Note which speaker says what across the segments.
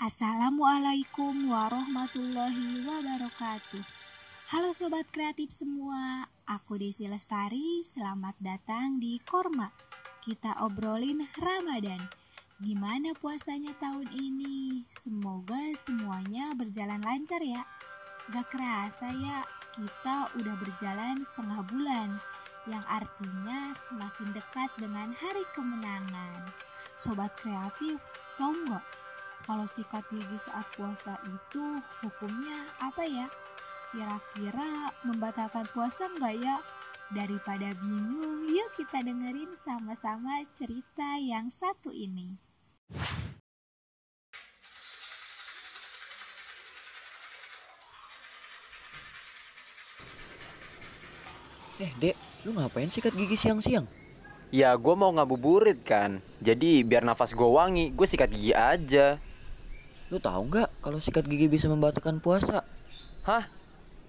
Speaker 1: Assalamualaikum warahmatullahi wabarakatuh. Halo sobat kreatif semua, aku Desi Lestari. Selamat datang di Korma. Kita obrolin Ramadan. Gimana puasanya tahun ini? Semoga semuanya berjalan lancar ya. Gak kerasa ya, kita udah berjalan setengah bulan yang artinya semakin dekat dengan hari kemenangan. Sobat kreatif, tahu nggak kalau sikat gigi saat puasa itu hukumnya apa ya? Kira-kira membatalkan puasa nggak ya? Daripada bingung, yuk kita dengerin sama-sama cerita yang satu ini.
Speaker 2: Eh, Dek, lu ngapain sikat gigi siang-siang?
Speaker 3: Ya gue mau ngabuburit kan Jadi biar nafas gue wangi Gue sikat gigi aja
Speaker 2: Lu tahu nggak kalau sikat gigi bisa membatalkan puasa?
Speaker 3: Hah?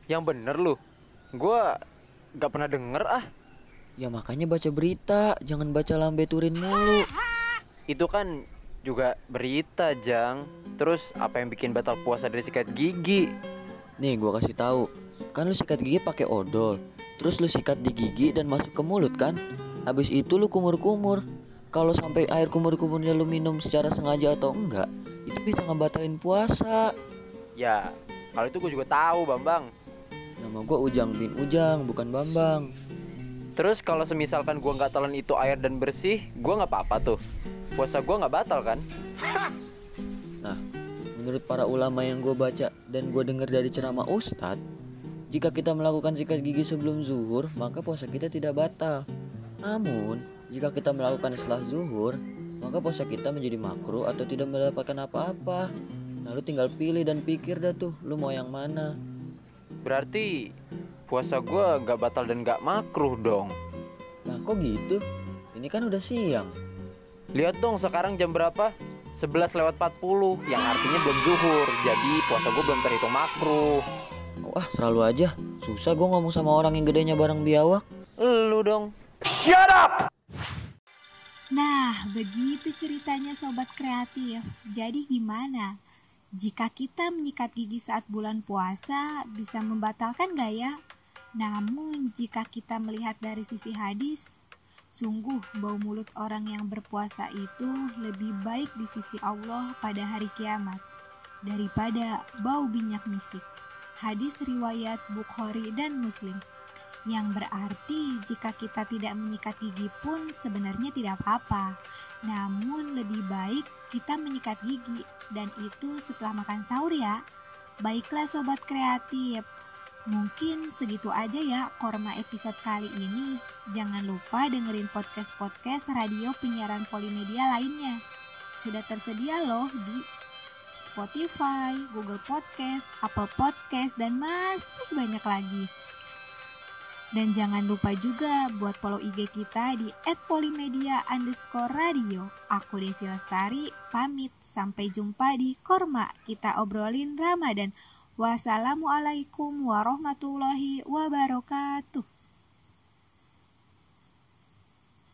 Speaker 3: Yang bener lu? Gue gak pernah denger ah
Speaker 2: Ya makanya baca berita, jangan baca lambe turin mulu.
Speaker 3: Itu kan juga berita Jang Terus apa yang bikin batal puasa dari sikat gigi?
Speaker 2: Nih, gua kasih tahu. Kan lu sikat gigi pakai odol. Terus lu sikat di gigi dan masuk ke mulut kan? Habis itu lu kumur-kumur. Kalau sampai air kumur-kumurnya lu minum secara sengaja atau enggak, bisa ngebatalin puasa.
Speaker 3: Ya kalau itu gue juga tahu Bambang
Speaker 2: Nama gua Ujang bin Ujang, bukan Bambang.
Speaker 3: Terus kalau semisalkan gue nggak telan itu air dan bersih Gue nggak apa-apa tuh Puasa gue nggak batal kan?
Speaker 2: Nah, menurut para ulama yang gue baca dan gue dengar dari ceramah Ustadz, jika kita melakukan sikat gigi sebelum zuhur, maka puasa kita tidak batal. Namun, jika kita melakukan setelah zuhur, maka puasa kita menjadi makruh atau tidak mendapatkan apa-apa. Nah, lu tinggal pilih dan pikir dah tuh, lu mau yang mana.
Speaker 3: Berarti puasa gue nggak batal dan nggak makruh dong
Speaker 2: Lah kok gitu? Ini kan udah siang.
Speaker 3: Lihat dong sekarang jam berapa? 11 lewat 40 Yang artinya belum zuhur Jadi puasa gue belum terhitung makruh
Speaker 2: Wah, selalu aja. Susah gue ngomong sama orang yang gedenya bareng biawak.
Speaker 3: Lu dong
Speaker 1: Nah, begitu ceritanya sobat kreatif. Jadi gimana? Jika kita menyikat gigi saat bulan puasa, bisa membatalkan gak ya? Namun, jika kita melihat dari sisi hadis, sungguh bau mulut orang yang berpuasa itu lebih baik di sisi Allah pada hari kiamat daripada bau minyak misik. Hadis riwayat Bukhari dan Muslim yang berarti jika kita tidak menyikat gigi pun sebenarnya tidak apa-apa. Namun lebih baik kita menyikat gigi dan itu setelah makan sahur ya. Baiklah sobat kreatif. Mungkin segitu aja ya korma episode kali ini. Jangan lupa dengerin podcast-podcast radio penyiaran polimedia lainnya. Sudah tersedia loh di Spotify, Google Podcast, Apple Podcast, dan masih banyak lagi. Dan jangan lupa juga buat follow IG kita di @polimedia underscore radio. Aku Desi Lestari, pamit. Sampai jumpa di Korma. Kita obrolin Ramadan. Wassalamualaikum warahmatullahi wabarakatuh.